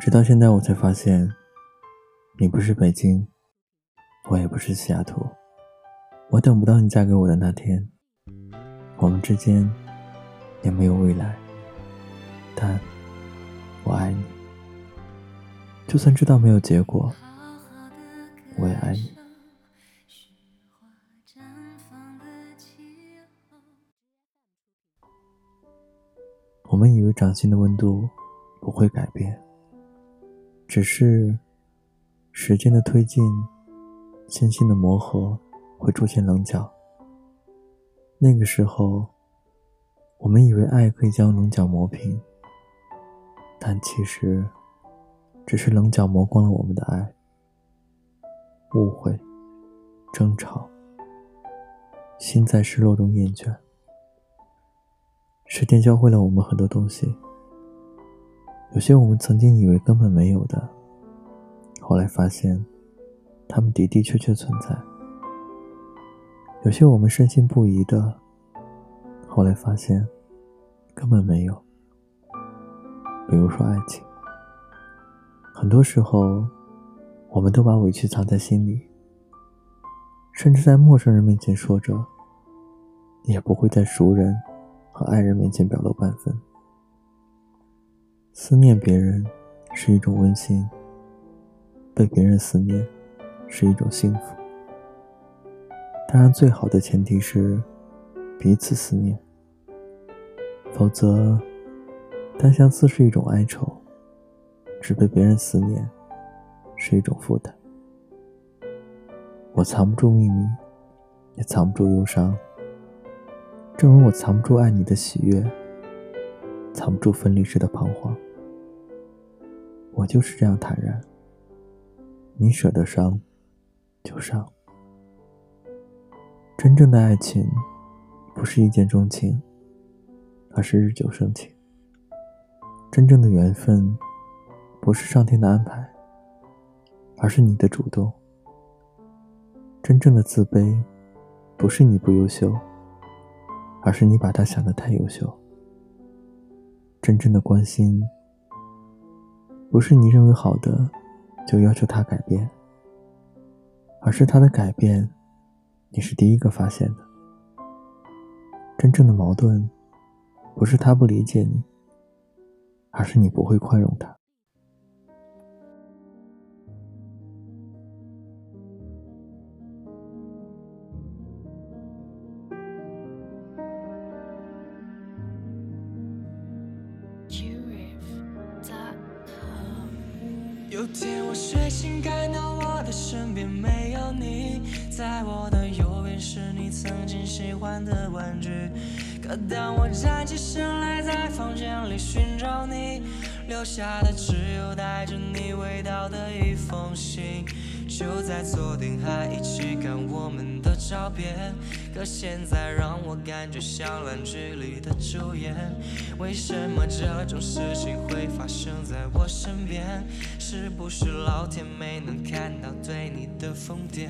直到现在，我才发现，你不是北京，我也不是西雅图，我等不到你嫁给我的那天，我们之间也没有未来，但我爱你。就算知道没有结果，我也爱你。我们以为掌心的温度不会改变，只是时间的推进，心心的磨合会出现棱角。那个时候，我们以为爱可以将棱角磨平，但其实只是棱角磨光了我们的爱。误会，争吵，心在失落中厌倦。时间教会了我们很多东西，有些我们曾经以为根本没有的，后来发现，他们的的确确存在；有些我们深信不疑的，后来发现，根本没有。比如说爱情，很多时候，我们都把委屈藏在心里，甚至在陌生人面前说着，也不会在熟人。和爱人面前表露半分，思念别人是一种温馨，被别人思念是一种幸福。当然，最好的前提是彼此思念，否则单相思是一种哀愁，只被别人思念是一种负担。我藏不住秘密，也藏不住忧伤。正如我藏不住爱你的喜悦，藏不住分离时的彷徨，我就是这样坦然。你舍得伤，就伤。真正的爱情，不是一见钟情，而是日久生情。真正的缘分，不是上天的安排，而是你的主动。真正的自卑，不是你不优秀。而是你把他想的太优秀。真正的关心，不是你认为好的就要求他改变，而是他的改变，你是第一个发现的。真正的矛盾，不是他不理解你，而是你不会宽容他。有天我睡醒，看到我的身边没有你，在我的右边是你曾经喜欢的玩具。可当我站起身来，在房间里寻找你，留下的只有带着你味道的一封信。就在昨天还一起看我们的照片，可现在让我感觉像烂剧里的主演。为什么这种事情会发生在我身边？是不是老天没能看到对你的疯癫？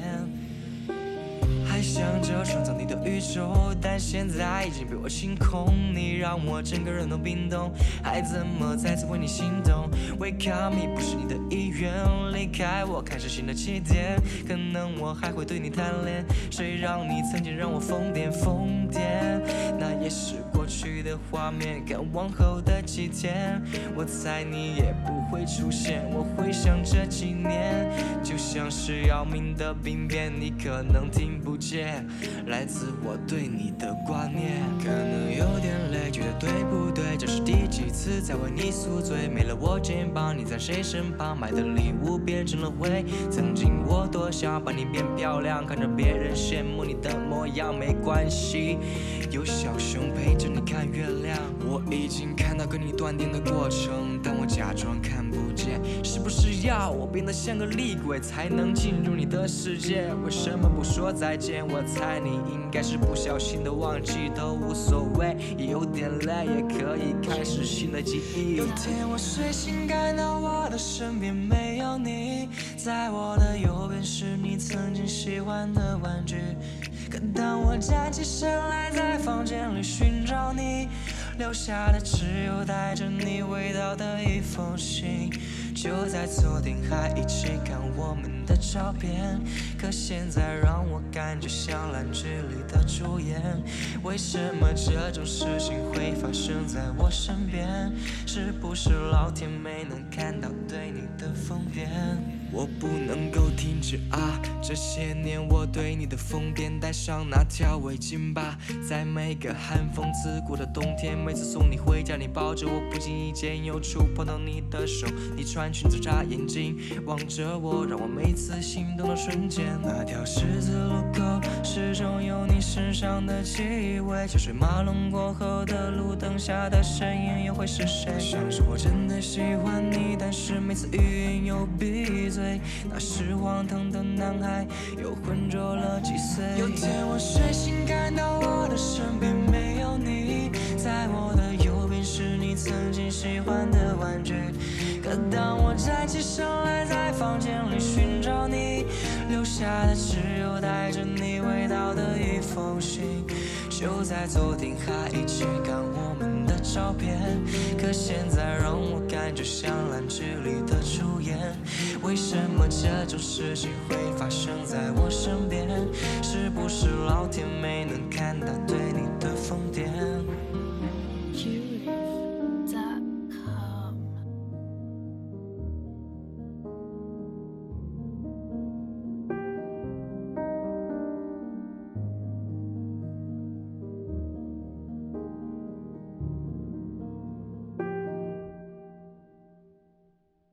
还想着创造你的宇宙，但现在已经被我清空。你让我整个人都冰冻，还怎么再次为你心动？Wake up me 不是你的意愿，离开我开始新的起点。可能我还会对你贪恋，谁让你曾经让我疯癫疯癫？那也是过去的画面，看往后的几天，我猜你也不会出现。我回想这几年，就像是要命的病变，你可能听不见。界来自我对你的挂念，可能有点累，觉得对不对？这是第几次在为你宿醉？没了我肩膀，你在谁身旁？买的礼物变成了灰。曾经我多想把你变漂亮，看着别人羡慕你的模样，没关系，有小熊陪着你看月亮。我已经看到跟你断定的过程，但我假装看不见。是不是要我变得像个厉鬼，才能进入你的世界？为什么不说再见？我猜你应该是不小心的忘记，都无所谓，也有点累也可以开始新的记忆。有天我睡醒，看到我的身边没有你，在我的右边是你曾经喜欢的玩具。可当我站起身来，在房间里寻找你，留下的只有带着你味道的一封信。就在昨天还一起看我们的照片，可现在让我感觉像烂剧里的主演。为什么这种事情会发生在我身边？是不是老天没能看到对你的疯癫？我不停止啊！这些年我对你的疯癫，戴上那条围巾吧，在每个寒风刺骨的冬天，每次送你回家，你抱着我，不经意间又触碰到你的手，你穿裙子眨眼睛望着我，让我每次心动的瞬间。那条十字路口始终有你身上的气味，车水马龙过后的路灯下的身影又会是谁？像是我真的喜欢你，但是每次语音又闭嘴。那时荒唐的男孩又浑浊了几岁。有天我睡醒，看到我的身边没有你，在我的右边是你曾经喜欢的玩具。可当我站起身来，在房间里寻找你，留下的只有带着你味道的一封信。就在昨天还一起看我们的照片，可现在让我感觉像烂剧里的主演。为什么这种事情会发生在我身边？是不是老天没能看到？